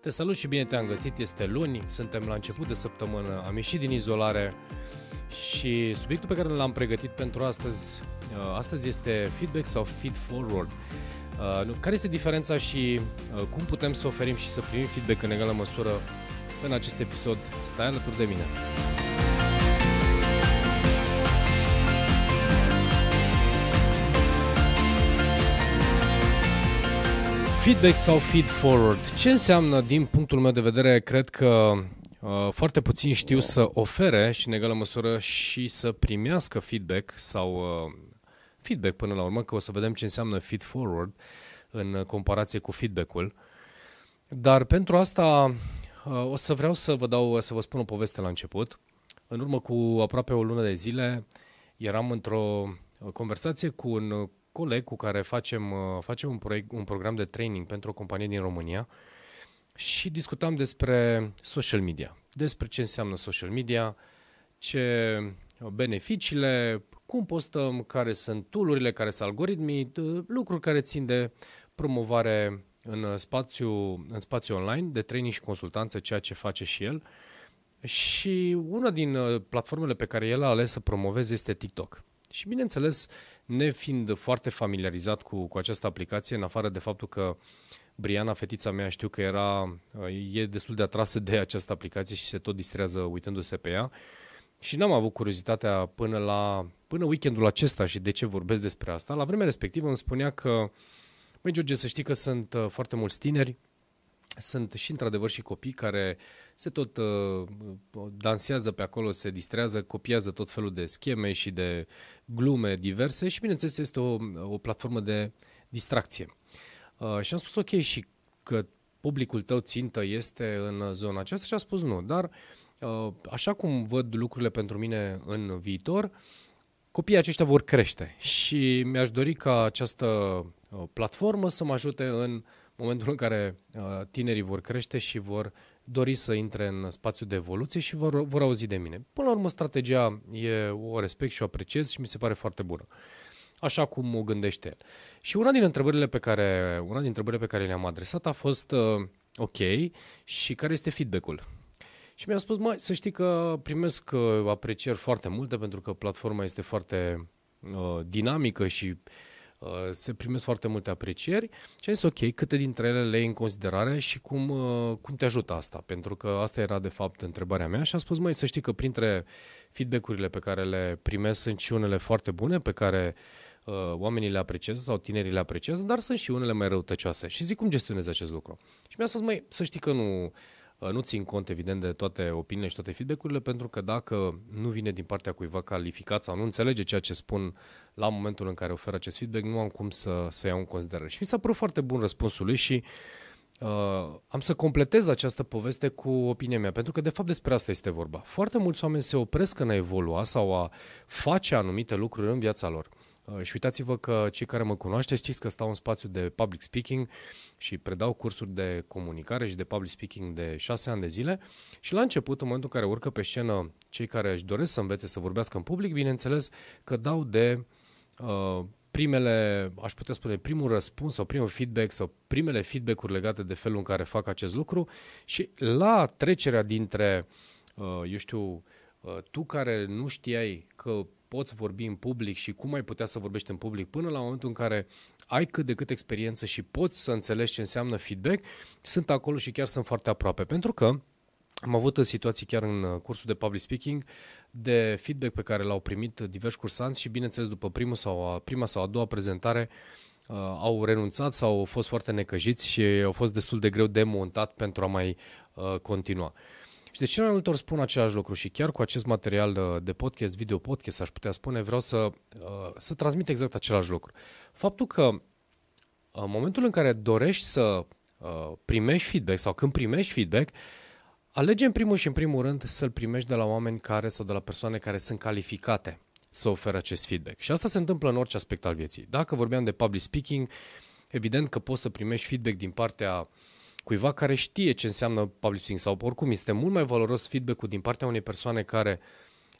Te salut și bine te-am găsit, este luni, suntem la început de săptămână, am ieșit din izolare și subiectul pe care l-am pregătit pentru astăzi, uh, astăzi este feedback sau feed forward. Uh, care este diferența și uh, cum putem să oferim și să primim feedback în egală măsură în acest episod? Stai alături de mine! Feedback sau feed forward? Ce înseamnă din punctul meu de vedere? Cred că uh, foarte puțin știu să ofere și în egală măsură și să primească feedback sau uh, feedback până la urmă, că o să vedem ce înseamnă feed forward în comparație cu feedback-ul. Dar pentru asta uh, o să vreau să vă dau, să vă spun o poveste la început. În urmă cu aproape o lună de zile eram într-o conversație cu un coleg cu care facem, uh, facem un, proiect, un program de training pentru o companie din România și discutam despre social media, despre ce înseamnă social media, ce beneficiile, cum postăm, care sunt tool care sunt algoritmii, lucruri care țin de promovare în spațiu, în spațiu online, de training și consultanță, ceea ce face și el. Și una din uh, platformele pe care el a ales să promoveze este TikTok. Și bineînțeles, nefiind foarte familiarizat cu, cu această aplicație, în afară de faptul că Briana, fetița mea, știu că era, e destul de atrasă de această aplicație și se tot distrează uitându-se pe ea. Și n-am avut curiozitatea până la până weekendul acesta și de ce vorbesc despre asta. La vremea respectivă îmi spunea că, măi George, să știi că sunt uh, foarte mulți tineri sunt și într-adevăr și copii care se tot uh, dansează pe acolo, se distrează, copiază tot felul de scheme și de glume diverse și bineînțeles este o, o platformă de distracție. Uh, și am spus ok și că publicul tău țintă este în zona aceasta și a spus nu, dar uh, așa cum văd lucrurile pentru mine în viitor, copiii aceștia vor crește și mi-aș dori ca această uh, platformă să mă ajute în momentul în care uh, tinerii vor crește și vor dori să intre în spațiu de evoluție și vor, vor auzi de mine. Până la urmă, strategia e, o respect și o apreciez și mi se pare foarte bună. Așa cum o gândește el. Și una din întrebările pe care, una din întrebările pe care le-am adresat a fost uh, ok și care este feedback-ul? Și mi-a spus, mai să știi că primesc uh, aprecieri foarte multe pentru că platforma este foarte uh, dinamică și Uh, se primesc foarte multe aprecieri și am zis ok, câte dintre ele le iei în considerare și cum, uh, cum te ajută asta? Pentru că asta era de fapt întrebarea mea și am spus, mai să știi că printre feedback-urile pe care le primesc sunt și unele foarte bune pe care uh, oamenii le apreciază sau tinerii le apreciază, dar sunt și unele mai răutăcioase. Și zic cum gestionezi acest lucru. Și mi-a spus, mai să știi că nu, Uh, nu țin cont, evident, de toate opiniile și toate feedback-urile, pentru că dacă nu vine din partea cuiva calificat sau nu înțelege ceea ce spun la momentul în care oferă acest feedback, nu am cum să, să iau în considerare. Și mi s-a părut foarte bun răspunsul lui și uh, am să completez această poveste cu opinia mea, pentru că de fapt despre asta este vorba. Foarte mulți oameni se opresc în a evolua sau a face anumite lucruri în viața lor. Uh, și uitați-vă că cei care mă cunoașteți știți că stau în spațiu de public speaking și predau cursuri de comunicare și de public speaking de șase ani de zile. Și la început, în momentul în care urcă pe scenă cei care își doresc să învețe să vorbească în public, bineînțeles că dau de uh, primele, aș putea spune, primul răspuns sau primul feedback sau primele feedback-uri legate de felul în care fac acest lucru. Și la trecerea dintre, uh, eu știu, uh, tu care nu știai că poți vorbi în public și cum ai putea să vorbești în public până la momentul în care ai cât de cât experiență și poți să înțelegi ce înseamnă feedback, sunt acolo și chiar sunt foarte aproape. Pentru că am avut situații chiar în uh, cursul de public speaking de feedback pe care l-au primit diversi cursanți și bineînțeles după primul sau a, prima sau a doua prezentare uh, au renunțat sau au fost foarte necăjiți și au fost destul de greu de montat pentru a mai uh, continua. Și de ce mai multe ori spun același lucru și chiar cu acest material de, de podcast, video podcast, aș putea spune, vreau să, uh, să transmit exact același lucru. Faptul că uh, în momentul în care dorești să uh, primești feedback sau când primești feedback, alege în primul și în primul rând să-l primești de la oameni care sau de la persoane care sunt calificate să ofere acest feedback. Și asta se întâmplă în orice aspect al vieții. Dacă vorbeam de public speaking, evident că poți să primești feedback din partea uh, cuiva care știe ce înseamnă public speaking sau oricum este mult mai valoros feedback-ul din partea unei persoane care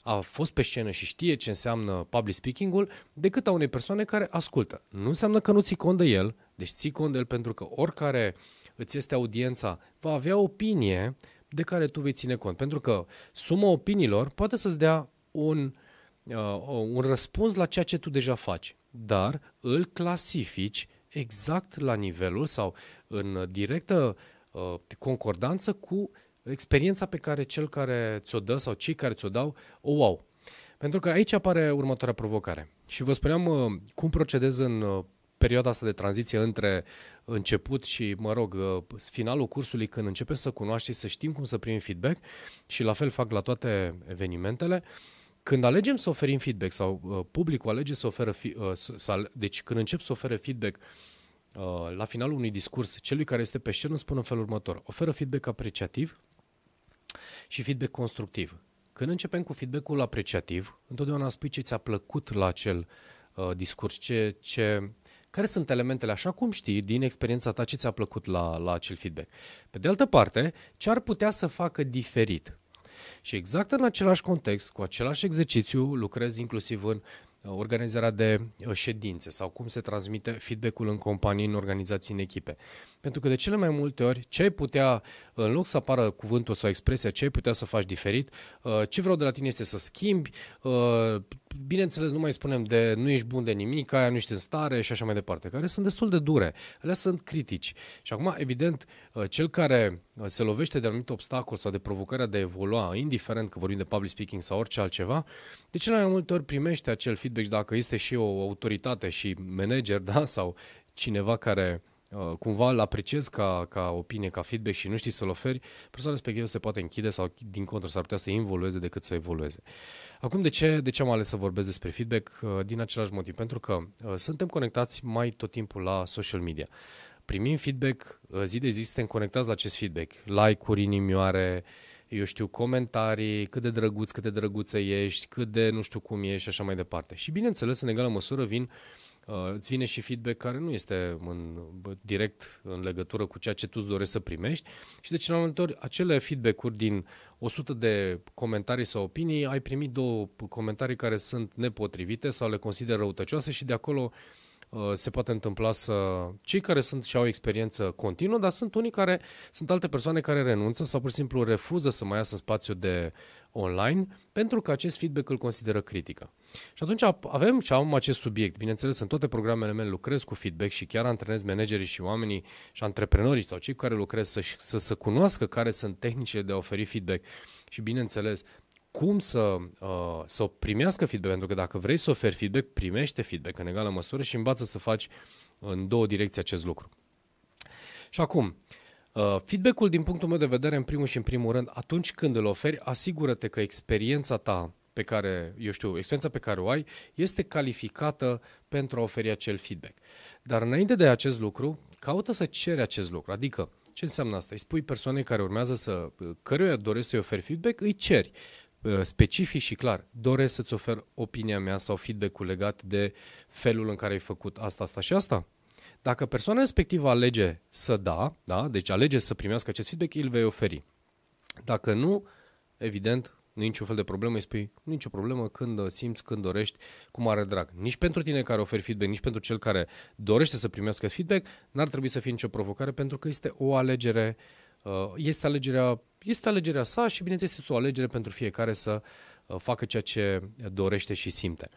a fost pe scenă și știe ce înseamnă public speaking-ul decât a unei persoane care ascultă. Nu înseamnă că nu ții cont de el, deci ții cont de el pentru că oricare îți este audiența, va avea opinie de care tu vei ține cont. Pentru că suma opiniilor poate să-ți dea un, uh, un răspuns la ceea ce tu deja faci, dar îl clasifici exact la nivelul sau în directă uh, concordanță cu experiența pe care cel care ți-o dă sau cei care ți-o dau o au. Pentru că aici apare următoarea provocare. Și vă spuneam uh, cum procedez în uh, perioada asta de tranziție între început și, mă rog, uh, finalul cursului, când începem să cunoaștem, să știm cum să primim feedback și la fel fac la toate evenimentele. Când alegem să oferim feedback sau uh, publicul alege să oferă, fi, uh, să, deci când încep să ofere feedback uh, la finalul unui discurs, celui care este pe scenă spune în felul următor. Oferă feedback apreciativ și feedback constructiv. Când începem cu feedback-ul apreciativ, întotdeauna spui ce ți-a plăcut la acel uh, discurs, ce, ce, care sunt elementele, așa cum știi, din experiența ta, ce ți-a plăcut la, la acel feedback. Pe de altă parte, ce ar putea să facă diferit? Și exact în același context, cu același exercițiu, lucrez inclusiv în organizarea de uh, ședințe sau cum se transmite feedback-ul în companii, în organizații, în echipe. Pentru că de cele mai multe ori, ce ai putea, în loc să apară cuvântul sau expresia, ce ai putea să faci diferit, uh, ce vreau de la tine este să schimbi, uh, bineînțeles nu mai spunem de nu ești bun de nimic, aia nu ești în stare și așa mai departe, care sunt destul de dure, alea sunt critici. Și acum, evident, cel care se lovește de anumit obstacol sau de provocarea de a evolua, indiferent că vorbim de public speaking sau orice altceva, de cele mai multe ori primește acel feedback și dacă este și o autoritate și manager da, sau cineva care uh, cumva îl apreciez ca, ca opinie, ca feedback și nu știi să-l oferi, persoana respectivă se poate închide sau din contră s-ar putea să involueze decât să evolueze. Acum, de ce, de ce am ales să vorbesc despre feedback? Uh, din același motiv, pentru că uh, suntem conectați mai tot timpul la social media. Primim feedback, uh, zi de zi suntem conectați la acest feedback, like-uri, inimioare, uh, eu știu, comentarii, cât de drăguț, cât de drăguță ești, cât de nu știu cum ești și așa mai departe. Și bineînțeles, în egală măsură vin uh, îți vine și feedback care nu este în, direct în legătură cu ceea ce tu îți dorești să primești. Și de celelalte ori acele feedback-uri din 100 de comentarii sau opinii, ai primit două comentarii care sunt nepotrivite sau le consider răutăcioase și de acolo uh, Uh, se poate întâmpla să... Cei care sunt și au experiență continuă, dar sunt unii care... Sunt alte persoane care renunță sau pur și simplu refuză să mai iasă în spațiu de online pentru că acest feedback îl consideră critică. Și atunci avem și am acest subiect. Bineînțeles, în toate programele mele lucrez cu feedback și chiar antrenez managerii și oamenii și antreprenorii sau cei care lucrez să, să, să cunoască care sunt tehnicile de a oferi feedback și, bineînțeles, cum să, uh, să primească feedback, pentru că dacă vrei să oferi feedback, primește feedback în egală măsură și învață să faci în două direcții acest lucru. Și acum, uh, feedback-ul din punctul meu de vedere, în primul și în primul rând, atunci când îl oferi, asigură-te că experiența ta pe care, eu știu, experiența pe care o ai, este calificată pentru a oferi acel feedback. Dar înainte de acest lucru, caută să ceri acest lucru. Adică, ce înseamnă asta? Îi spui persoanei care urmează să, căruia doresc să-i oferi feedback, îi ceri. Uh, specific și clar, doresc să-ți ofer opinia mea sau feedback-ul legat de felul în care ai făcut asta, asta și asta? Dacă persoana respectivă alege să da, da, deci alege să primească acest feedback, îl vei oferi. Dacă nu, evident, nu e niciun fel de problemă, îi spui nicio problemă când simți, când dorești, cu mare drag. Nici pentru tine care oferi feedback, nici pentru cel care dorește să primească feedback, n-ar trebui să fie nicio provocare pentru că este o alegere, uh, este alegerea este alegerea sa și, bineînțeles, este o alegere pentru fiecare să uh, facă ceea ce dorește și simte.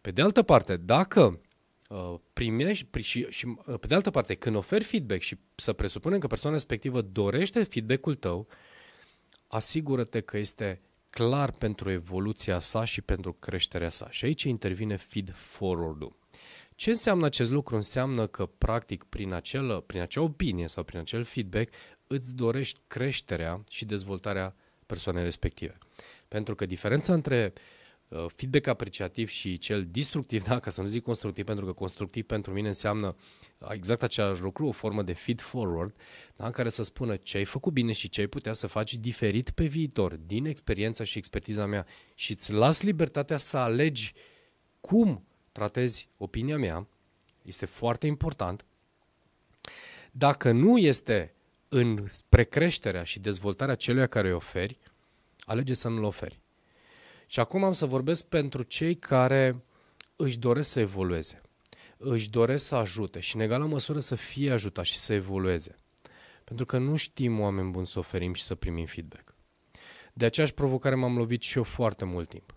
Pe de altă parte, dacă uh, primești și, și uh, pe de altă parte, când oferi feedback și să presupunem că persoana respectivă dorește feedback-ul tău, asigură-te că este clar pentru evoluția sa și pentru creșterea sa. Și aici intervine feed forward-ul. Ce înseamnă acest lucru? Înseamnă că, practic, prin, acel, prin acea opinie sau prin acel feedback, îți dorești creșterea și dezvoltarea persoanei respective. Pentru că diferența între uh, feedback apreciativ și cel destructiv, da, ca să nu zic constructiv, pentru că constructiv pentru mine înseamnă exact același lucru, o formă de feed forward, da, care să spună ce ai făcut bine și ce ai putea să faci diferit pe viitor, din experiența și expertiza mea și îți las libertatea să alegi cum tratezi opinia mea, este foarte important. Dacă nu este în spre creșterea și dezvoltarea celuia care îi oferi, alege să nu-l oferi. Și acum am să vorbesc pentru cei care își doresc să evolueze, își doresc să ajute și în egală măsură să fie ajutați și să evolueze. Pentru că nu știm oameni buni să oferim și să primim feedback. De aceeași provocare m-am lovit și eu foarte mult timp.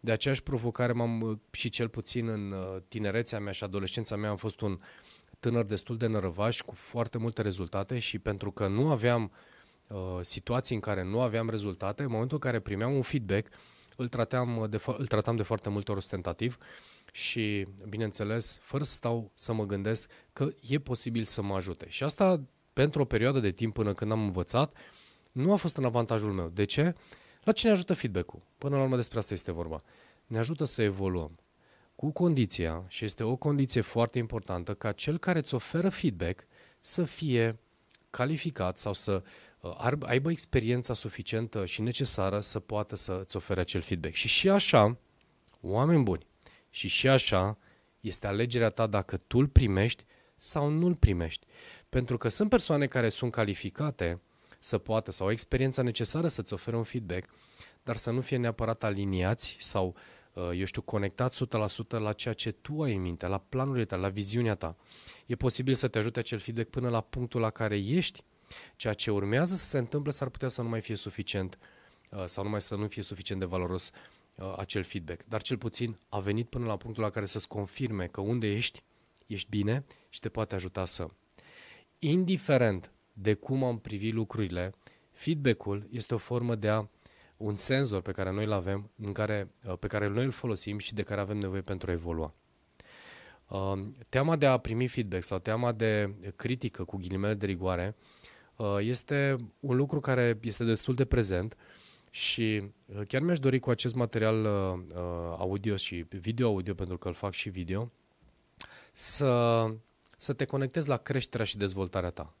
De aceeași provocare m-am și cel puțin în tinerețea mea și adolescența mea am fost un tânăr destul de nărăvaș cu foarte multe rezultate și pentru că nu aveam uh, situații în care nu aveam rezultate, în momentul în care primeam un feedback, îl tratam de, îl tratam de foarte multe ori ostentativ și, bineînțeles, fără să stau să mă gândesc că e posibil să mă ajute. Și asta, pentru o perioadă de timp până când am învățat, nu a fost în avantajul meu. De ce? La cine ajută feedback-ul? Până la urmă despre asta este vorba. Ne ajută să evoluăm. Cu condiția, și este o condiție foarte importantă, ca cel care îți oferă feedback să fie calificat sau să uh, aibă experiența suficientă și necesară să poată să îți ofere acel feedback. Și și așa, oameni buni, și și așa este alegerea ta dacă tu îl primești sau nu îl primești. Pentru că sunt persoane care sunt calificate să poată sau au experiența necesară să-ți ofere un feedback, dar să nu fie neapărat aliniați sau, uh, eu știu, conectați 100% la ceea ce tu ai în minte, la planurile tale, la viziunea ta. E posibil să te ajute acel feedback până la punctul la care ești. Ceea ce urmează să se întâmple s-ar putea să nu mai fie suficient uh, sau numai să nu fie suficient de valoros uh, acel feedback. Dar cel puțin a venit până la punctul la care să-ți confirme că unde ești, ești bine și te poate ajuta să. Indiferent de cum am privit lucrurile, feedback-ul este o formă de a un senzor pe care noi îl avem, în care, uh, pe care noi îl folosim și de care avem nevoie pentru a evolua. Uh, teama de a primi feedback sau teama de critică cu ghilimele de rigoare uh, este un lucru care este destul de prezent și chiar mi-aș dori cu acest material audio și video audio, pentru că îl fac și video, să, să te conectezi la creșterea și dezvoltarea ta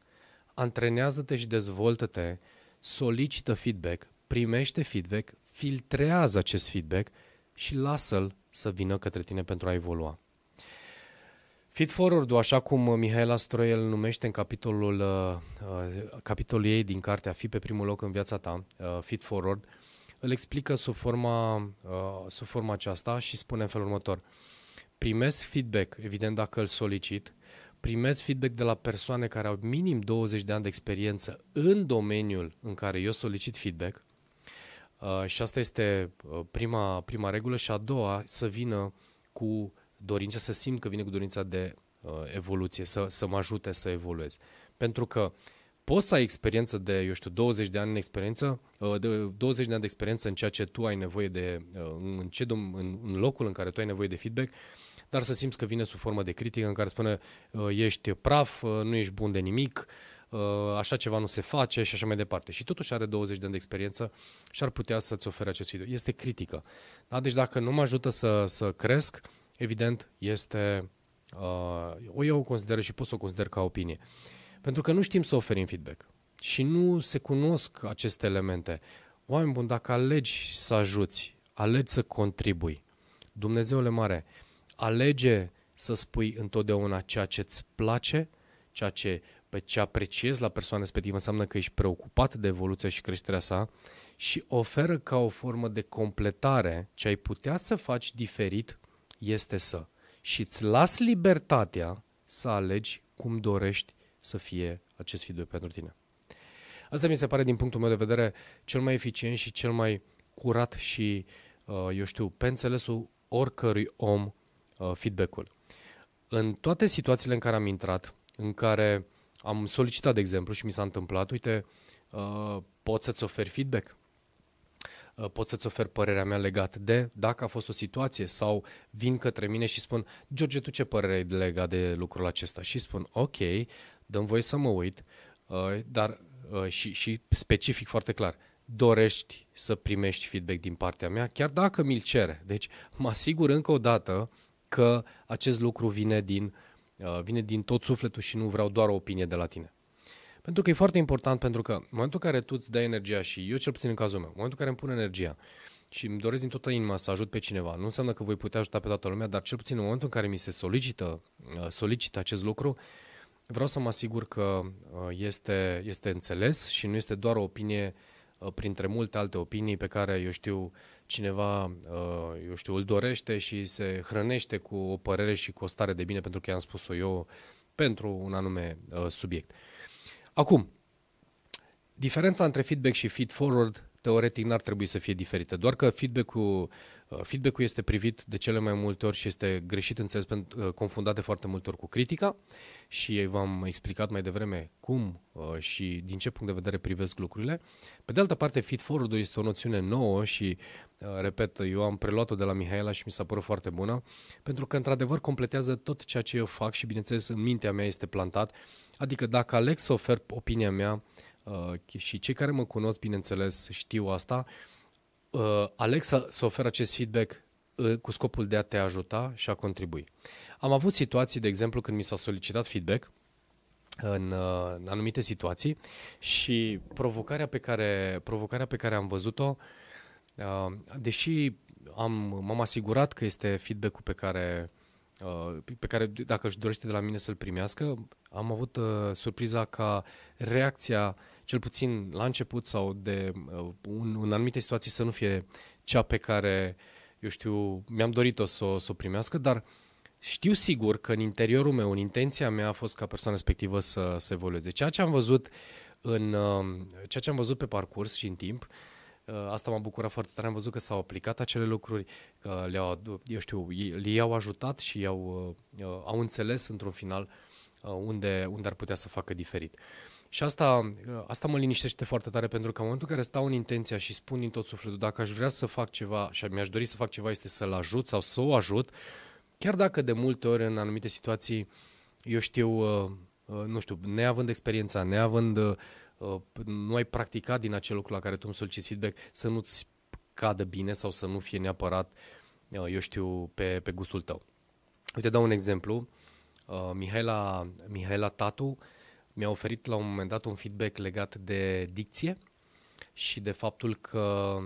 antrenează-te și dezvoltă-te, solicită feedback, primește feedback, filtrează acest feedback și lasă-l să vină către tine pentru a evolua. Feed forward așa cum Mihaela Stroie îl numește în capitolul, uh, uh, capitolul ei din cartea Fi pe primul loc în viața ta, uh, Feed Forward, îl explică sub forma, uh, sub forma aceasta și spune în felul următor. Primesc feedback, evident dacă îl solicit, primeți feedback de la persoane care au minim 20 de ani de experiență în domeniul în care eu solicit feedback uh, și asta este uh, prima, prima regulă și a doua, să vină cu dorința, să simt că vine cu dorința de uh, evoluție, să, să mă ajute să evoluez. Pentru că poți să ai experiență de, eu știu, 20 de ani în experiență, uh, de 20 de ani de experiență în ceea ce tu ai nevoie de, uh, în, ce, în, în locul în care tu ai nevoie de feedback, dar să simți că vine sub formă de critică în care spune uh, ești praf, uh, nu ești bun de nimic, uh, așa ceva nu se face și așa mai departe. Și totuși are 20 de ani de experiență și ar putea să-ți ofere acest video. Este critică. Da? Deci dacă nu mă ajută să, să cresc, evident, este... Uh, o eu o consider și pot să o consider ca opinie. Pentru că nu știm să oferim feedback. Și nu se cunosc aceste elemente. Oameni buni, dacă alegi să ajuți, alegi să contribui, Dumnezeule mare, alege să spui întotdeauna ceea ce îți place, ceea ce, pe ce apreciezi la persoana respectivă înseamnă că ești preocupat de evoluția și creșterea sa și oferă ca o formă de completare ce ai putea să faci diferit este să. Și îți las libertatea să alegi cum dorești să fie acest feedback pentru tine. Asta mi se pare, din punctul meu de vedere, cel mai eficient și cel mai curat și, uh, eu știu, pe înțelesul oricărui om Uh, feedback-ul. În toate situațiile în care am intrat, în care am solicitat, de exemplu, și mi s-a întâmplat, uite, uh, pot să-ți oferi feedback, uh, pot să-ți ofer părerea mea legat de dacă a fost o situație sau vin către mine și spun, George, tu ce părere ai legat de lucrul acesta? Și spun, ok, dăm voie să mă uit, dar și, și specific foarte clar, dorești să primești feedback din partea mea, chiar dacă mi-l cere. Deci mă asigur încă o dată că acest lucru vine din, uh, vine din tot sufletul și nu vreau doar o opinie de la tine. Pentru că e foarte important, pentru că în momentul în care tu îți dai energia și eu cel puțin în cazul meu, în momentul în care îmi pun energia și îmi doresc din toată inima să ajut pe cineva, nu înseamnă că voi putea ajuta pe toată lumea, dar cel puțin în momentul în care mi se solicită, uh, solicită acest lucru, vreau să mă asigur că uh, este, este înțeles și nu este doar o opinie printre multe alte opinii pe care, eu știu, cineva, uh, eu știu, îl dorește și se hrănește cu o părere și cu o stare de bine pentru că i-am spus-o eu pentru un anume uh, subiect. Acum, Diferența între feedback și feed-forward teoretic n-ar trebui să fie diferită, doar că feedback-ul, uh, feedback-ul este privit de cele mai multe ori și este greșit înțeles, uh, confundat de foarte multe ori cu critica și v-am explicat mai devreme cum uh, și din ce punct de vedere privesc lucrurile. Pe de altă parte, feed-forward-ul este o noțiune nouă și, repet, eu am preluat-o de la Mihaela și mi s-a părut foarte bună, pentru că, într-adevăr, completează tot ceea ce eu fac și, bineînțeles, în mintea mea este plantat. Adică dacă aleg să ofer opinia mea, Uh, și cei care mă cunosc, bineînțeles, știu asta, uh, aleg să, să ofer acest feedback uh, cu scopul de a te ajuta și a contribui. Am avut situații, de exemplu, când mi s-a solicitat feedback în, în anumite situații și provocarea pe care, provocarea pe care am văzut-o, deși am, m-am asigurat că este feedback-ul pe care, pe care, dacă își dorește de la mine să-l primească, am avut surpriza ca reacția cel puțin la început sau de uh, un, în anumite situații să nu fie cea pe care, eu știu, mi-am dorit-o să, o, să o primească, dar știu sigur că în interiorul meu, în intenția mea a fost ca persoana respectivă să, să evolueze. Ceea ce am văzut în uh, ceea ce am văzut pe parcurs și în timp, uh, asta m-a bucurat foarte tare, am văzut că s-au aplicat acele lucruri, că le-au, eu știu, le-au ajutat și i-au, uh, au înțeles într-un final uh, unde, unde ar putea să facă diferit. Și asta, asta mă liniștește foarte tare pentru că în momentul în care stau în intenția și spun din tot sufletul dacă aș vrea să fac ceva și mi-aș dori să fac ceva este să-l ajut sau să o ajut, chiar dacă de multe ori în anumite situații eu știu, uh, uh, nu știu, neavând experiența, neavând, uh, nu ai practicat din acel lucru la care tu îmi soliciți feedback, să nu-ți cadă bine sau să nu fie neapărat, eu știu, pe, pe gustul tău. Uite, dau un exemplu. Mihaela, Mihaela Tatu, mi-a oferit la un moment dat un feedback legat de dicție și de faptul că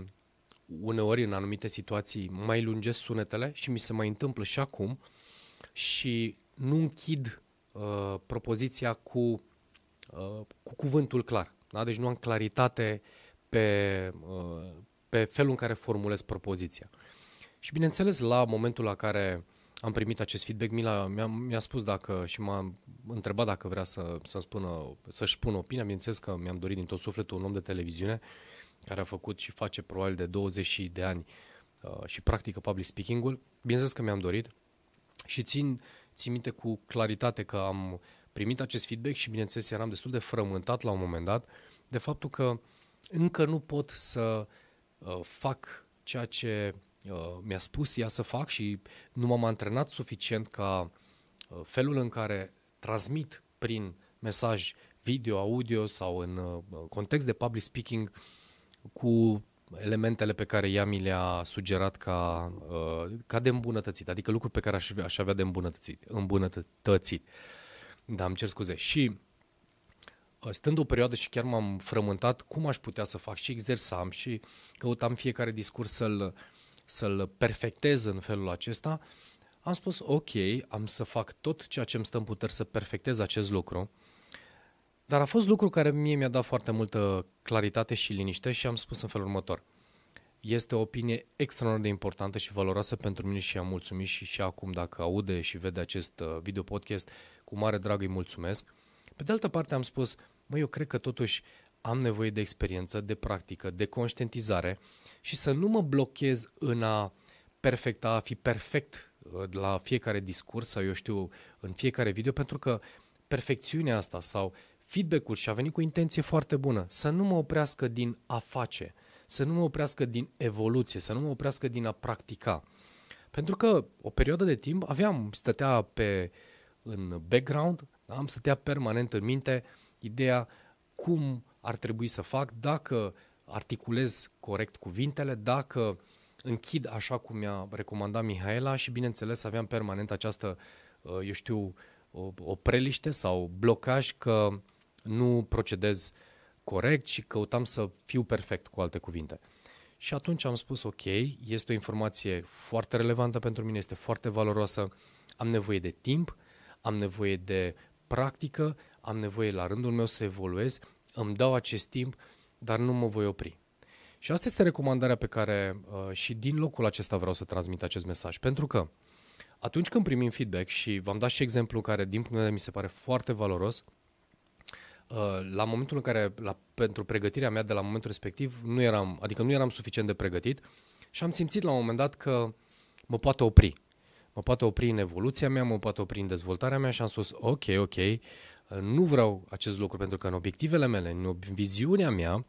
uneori în anumite situații mai lungesc sunetele și mi se mai întâmplă și acum și nu închid uh, propoziția cu, uh, cu cuvântul clar. Da? Deci nu am claritate pe, uh, pe felul în care formulez propoziția. Și bineînțeles, la momentul la care am primit acest feedback, mi-a, mi-a, mi-a spus dacă și m-a întrebat dacă vrea să, să spună, să-și spună opinia. Bineînțeles că mi-am dorit din tot sufletul un om de televiziune care a făcut și face probabil de 20 de ani uh, și practică public speaking-ul. Bineînțeles că mi-am dorit și țin, țin minte cu claritate că am primit acest feedback și bineînțeles eram destul de frământat la un moment dat de faptul că încă nu pot să uh, fac ceea ce Uh, mi-a spus ea să fac și nu m-am antrenat suficient ca uh, felul în care transmit prin mesaj video, audio sau în uh, context de public speaking cu elementele pe care ea mi le-a sugerat ca, ca de îmbunătățit, adică lucruri pe care aș, aș avea de îmbunătățit. îmbunătățit. Da, îmi cer scuze. Și stând o perioadă și chiar m-am frământat cum aș putea să fac și exersam și căutam fiecare discurs să-l uh, să-l perfectez în felul acesta, am spus ok, am să fac tot ceea ce îmi stă în puteri să perfectez acest lucru, dar a fost lucru care mie mi-a dat foarte multă claritate și liniște și am spus în felul următor. Este o opinie extraordinar de importantă și valoroasă pentru mine și am mulțumit și, și acum dacă aude și vede acest uh, video podcast, cu mare drag îi mulțumesc. Pe de altă parte am spus, mă, eu cred că totuși am nevoie de experiență, de practică, de conștientizare și să nu mă blochez în a perfecta, a fi perfect uh, la fiecare discurs sau eu știu în fiecare video, pentru că perfecțiunea asta sau feedback-ul și a venit cu intenție foarte bună, să nu mă oprească din a face, să nu mă oprească din evoluție, să nu mă oprească din a practica. Pentru că o perioadă de timp aveam, stătea pe, în background, da? am stătea permanent în minte ideea cum ar trebui să fac, dacă articulez corect cuvintele, dacă închid așa cum mi-a recomandat Mihaela și bineînțeles aveam permanent această, uh, eu știu, o, o preliște sau blocaj că nu procedez corect și căutam să fiu perfect, cu alte cuvinte. Și atunci am spus, ok, este o informație foarte relevantă pentru mine, este foarte valoroasă, am nevoie de timp, am nevoie de practică, am nevoie la rândul meu să evoluez îmi dau acest timp, dar nu mă voi opri. Și asta este recomandarea pe care uh, și din locul acesta vreau să transmit acest mesaj. Pentru că atunci când primim feedback și v-am dat și exemplu care din punct de vedere mi se pare foarte valoros, la momentul în care, la, pentru pregătirea mea de la momentul respectiv, nu eram, adică nu eram suficient de pregătit și am simțit la un moment dat că mă poate opri. Mă poate opri în evoluția mea, mă poate opri în dezvoltarea mea și am spus, ok, ok, nu vreau acest lucru pentru că în obiectivele mele, în viziunea mea,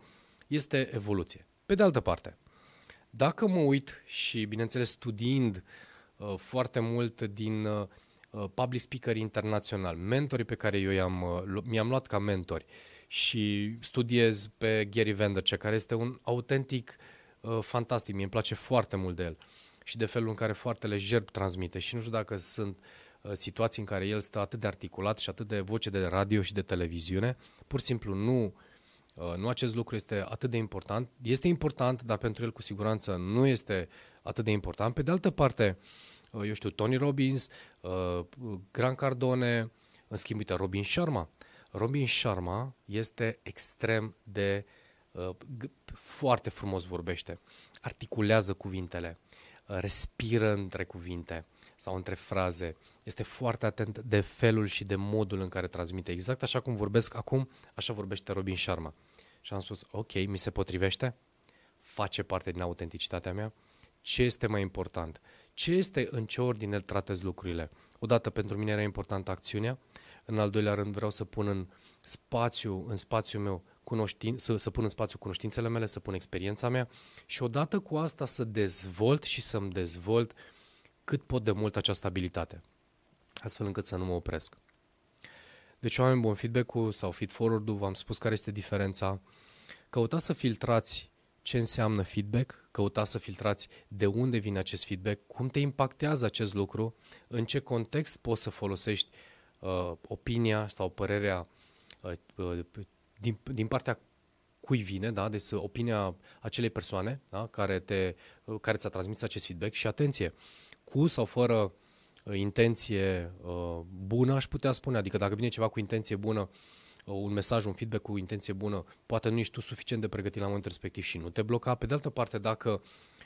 este evoluție. Pe de altă parte, dacă mă uit și, bineînțeles, studiind uh, foarte mult din uh, uh public speaker internațional, mentorii pe care eu i-am, uh, mi-am luat ca mentori și studiez pe Gary Vaynerchuk, care este un autentic uh, fantastic, mie îmi place foarte mult de el și de felul în care foarte lejer transmite și nu știu dacă sunt uh, situații în care el stă atât de articulat și atât de voce de radio și de televiziune, pur și simplu nu Uh, nu acest lucru este atât de important. Este important, dar pentru el cu siguranță nu este atât de important. Pe de altă parte, uh, eu știu, Tony Robbins, uh, Grant Cardone, în schimb, uite, Robin Sharma. Robin Sharma este extrem de foarte frumos vorbește, articulează cuvintele, respiră între cuvinte sau între fraze, este foarte atent de felul și de modul în care transmite. Exact așa cum vorbesc acum, așa vorbește Robin Sharma. Și am spus, ok, mi se potrivește, face parte din autenticitatea mea, ce este mai important, ce este în ce ordine tratez lucrurile. Odată pentru mine era importantă acțiunea, în al doilea rând vreau să pun în spațiu, în spațiul meu cunoștin, să, să pun în spațiu cunoștințele mele, să pun experiența mea și odată cu asta să dezvolt și să-mi dezvolt cât pot de mult această abilitate, astfel încât să nu mă opresc. Deci, oameni buni, feedback-ul sau feed-forward-ul, v-am spus care este diferența. Căutați să filtrați ce înseamnă feedback, căutați să filtrați de unde vine acest feedback, cum te impactează acest lucru, în ce context poți să folosești uh, opinia sau părerea uh, uh, din, din partea cui vine, da? deci opinia acelei persoane da? care, te, uh, care ți-a transmis acest feedback și atenție, cu sau fără uh, Uh, intenție uh, bună, aș putea spune. Adică dacă vine ceva cu intenție bună, uh, un mesaj, un feedback cu intenție bună, poate nu ești tu suficient de pregătit la momentul respectiv și nu te bloca. Pe de altă parte, dacă,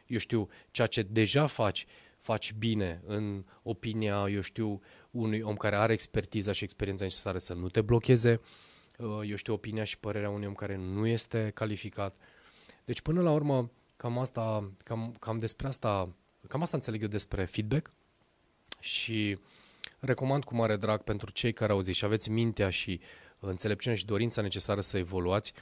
eu știu, ceea ce deja faci, faci bine în opinia, eu știu, unui om care are expertiza și experiența necesară să nu te blocheze, eu știu, opinia și părerea unui om care nu este calificat. Deci, până la urmă, cam asta, cam, cam despre asta, cam asta înțeleg eu despre feedback și recomand cu mare drag pentru cei care auziți și aveți mintea și înțelepciunea și dorința necesară să evoluați,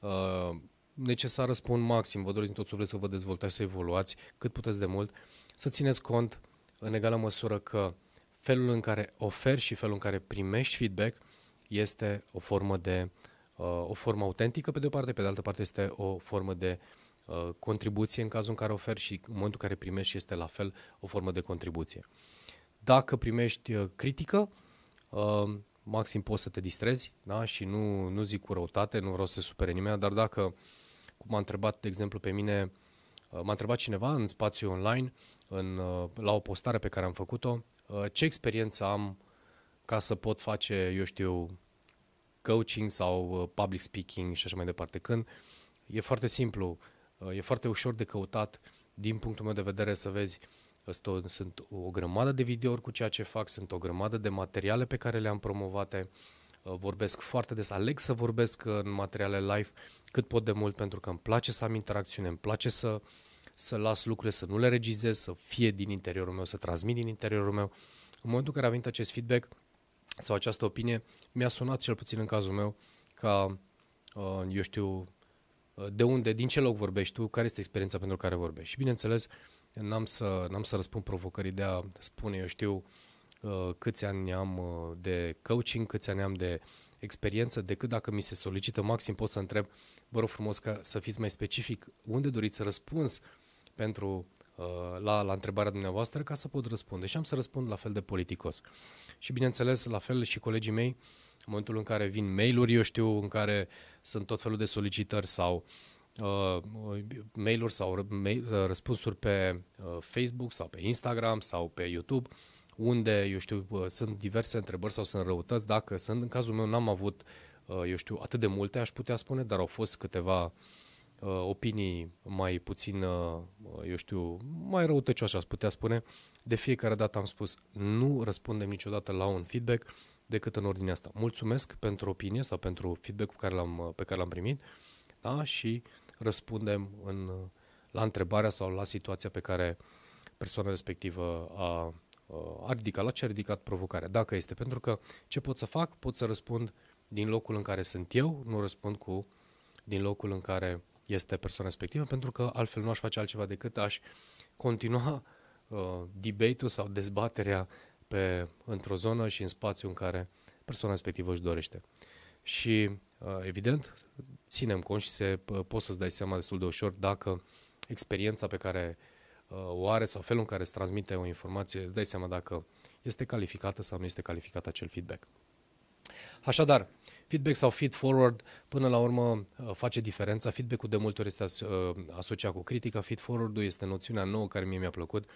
uh, necesară spun maxim, vă doriți în tot sufletul să vă dezvoltați, să evoluați cât puteți de mult, să țineți cont în egală măsură că felul în care oferi și felul în care primești feedback este o formă de uh, o formă autentică pe de o parte, pe de altă parte este o formă de uh, contribuție în cazul în care oferi și în momentul în care primești este la fel o formă de contribuție. Dacă primești uh, critică, uh, maxim poți să te distrezi da? și nu, nu zic cu răutate, nu vreau să se supere nimeni, dar dacă, cum m-a întrebat, de exemplu, pe mine, uh, m-a întrebat cineva în spațiu online, în, la o postare pe care am făcut-o, ce experiență am ca să pot face, eu știu, coaching sau public speaking și așa mai departe. Când e foarte simplu, e foarte ușor de căutat, din punctul meu de vedere, să vezi uh, sunt, sunt o grămadă de videouri cu ceea ce fac, sunt o grămadă de materiale pe care le-am promovate, uh, vorbesc foarte des, aleg să vorbesc în materiale live cât pot de mult pentru că îmi place să am interacțiune, îmi place să, să las lucrurile, să nu le regizez, să fie din interiorul meu, să transmit din interiorul meu. În momentul în care am venit acest feedback sau această opinie, mi-a sunat cel puțin în cazul meu ca, uh, eu știu, uh, de unde, din ce loc vorbești tu, care este experiența pentru care vorbești. Și bineînțeles, N-am să, n-am să răspund provocării de a spune, eu știu, uh, câți ani am uh, de coaching, câți ani am de experiență, decât dacă mi se solicită maxim pot să întreb, vă rog frumos ca să fiți mai specific, unde doriți să răspuns pentru uh, la, la întrebarea dumneavoastră ca să pot răspunde. Și am să răspund la fel de politicos. Și bineînțeles, la fel și colegii mei, în momentul în care vin mail-uri, eu știu, în care sunt tot felul de solicitări sau uh, uh, mail-uri sau mail, uh, răspunsuri pe uh, Facebook sau pe Instagram sau pe YouTube, unde, eu știu, uh, sunt diverse întrebări sau sunt răutăți. Dacă sunt, în cazul meu, n-am avut, uh, eu știu, atât de multe, aș putea spune, dar au fost câteva uh, opinii mai puțin, uh, eu știu, mai răutăcioase, aș putea spune. De fiecare dată am spus, nu răspundem niciodată la un feedback decât în ordinea asta. Mulțumesc pentru opinie sau pentru feedback pe care l-am, pe care l-am primit da? și răspundem în, la întrebarea sau la situația pe care persoana respectivă a, a ridicat, la ce a ridicat provocarea. Dacă este, pentru că ce pot să fac? Pot să răspund din locul în care sunt eu, nu răspund cu din locul în care este persoana respectivă, pentru că altfel nu aș face altceva decât aș continua uh, debate-ul sau dezbaterea pe, într-o zonă și în spațiu în care persoana respectivă își dorește. Și, uh, evident, ținem cont și se, uh, poți să-ți dai seama destul de ușor dacă experiența pe care uh, o are sau felul în care îți transmite o informație, îți dai seama dacă este calificată sau nu este calificat acel feedback. Așadar, feedback sau feed forward până la urmă uh, face diferența. Feedback-ul de multe ori este uh, asociat cu critica, feed forward-ul este noțiunea nouă care mie mi-a plăcut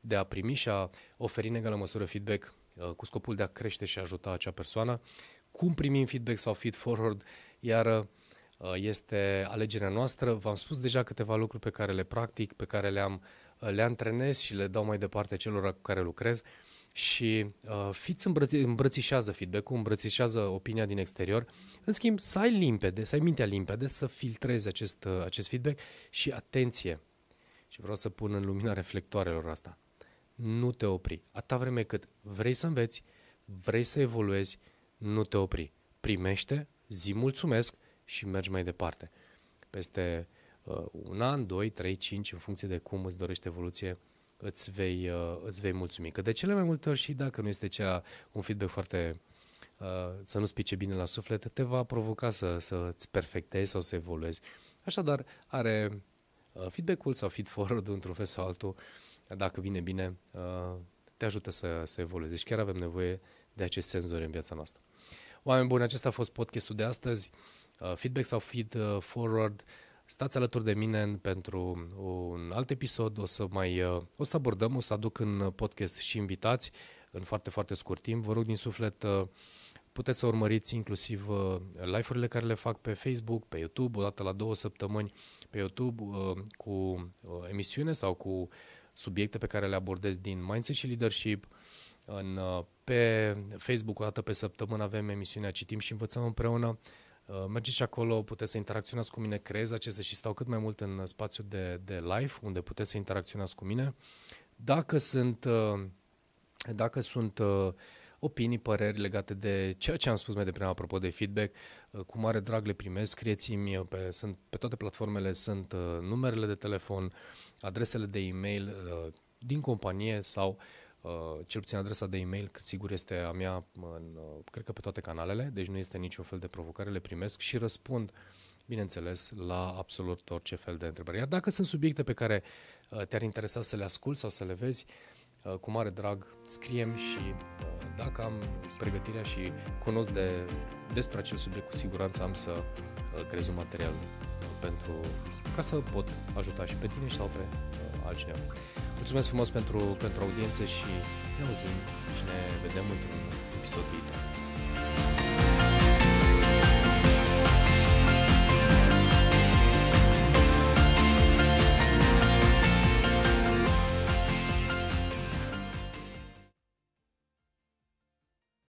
de a primi și a oferi în egală măsură feedback uh, cu scopul de a crește și a ajuta acea persoană. Cum primim feedback sau feed forward, iar este alegerea noastră. V-am spus deja câteva lucruri pe care le practic, pe care le-am, le antrenez și le dau mai departe celor cu care lucrez. Uh, și uh, fiți îmbrăți, îmbrățișează feedback-ul, îmbrățișează opinia din exterior. În schimb, să ai limpede, să ai mintea limpede, să filtrezi acest, uh, acest feedback și atenție. Și vreau să pun în lumina reflectoarelor asta. Nu te opri. Atâta vreme cât vrei să înveți, vrei să evoluezi, nu te opri. Primește, zi mulțumesc și mergi mai departe. Peste uh, un an, doi, trei, cinci, în funcție de cum îți dorești evoluție, îți vei, uh, îți vei mulțumi. Că de cele mai multe ori și dacă nu este cea, un feedback foarte uh, să nu spice bine la suflet, te va provoca să, să-ți perfectezi sau să evoluezi. Așadar, are uh, feedback-ul sau feed-forward într-un fel sau altul, dacă vine bine, te ajută să, să evoluezi. Deci chiar avem nevoie de acest senzori în viața noastră. Oameni buni, acesta a fost podcastul de astăzi. Feedback sau feed-forward Stați alături de mine pentru un alt episod, o să mai o să abordăm, o să aduc în podcast și invitați în foarte, foarte scurt timp. Vă rog din suflet, puteți să urmăriți inclusiv live-urile care le fac pe Facebook, pe YouTube, o dată la două săptămâni pe YouTube cu emisiune sau cu subiecte pe care le abordez din Mindset și Leadership. În, pe Facebook o dată pe săptămână avem emisiunea Citim și învățăm împreună Uh, mergeți și acolo, puteți să interacționați cu mine, creez aceste și stau cât mai mult în spațiu de, de live, unde puteți să interacționați cu mine. Dacă sunt, uh, dacă sunt uh, opinii, păreri legate de ceea ce am spus mai devreme apropo de feedback, cu mare drag le primesc, scrieți-mi, pe, sunt, pe toate platformele sunt numerele de telefon, adresele de e-mail din companie sau uh, Uh, cel puțin adresa de e-mail, cât sigur este a mea, în, uh, cred că pe toate canalele, deci nu este niciun fel de provocare, le primesc și răspund, bineînțeles, la absolut orice fel de întrebări. Iar dacă sunt subiecte pe care uh, te-ar interesa să le ascult sau să le vezi, cu mare drag scriem și dacă am pregătirea și cunosc de, despre acel subiect, cu siguranță am să creez un material pentru ca să pot ajuta și pe tine sau pe altcineva. Mulțumesc frumos pentru, pentru audiență și ne auzim și ne vedem într-un episod viitor.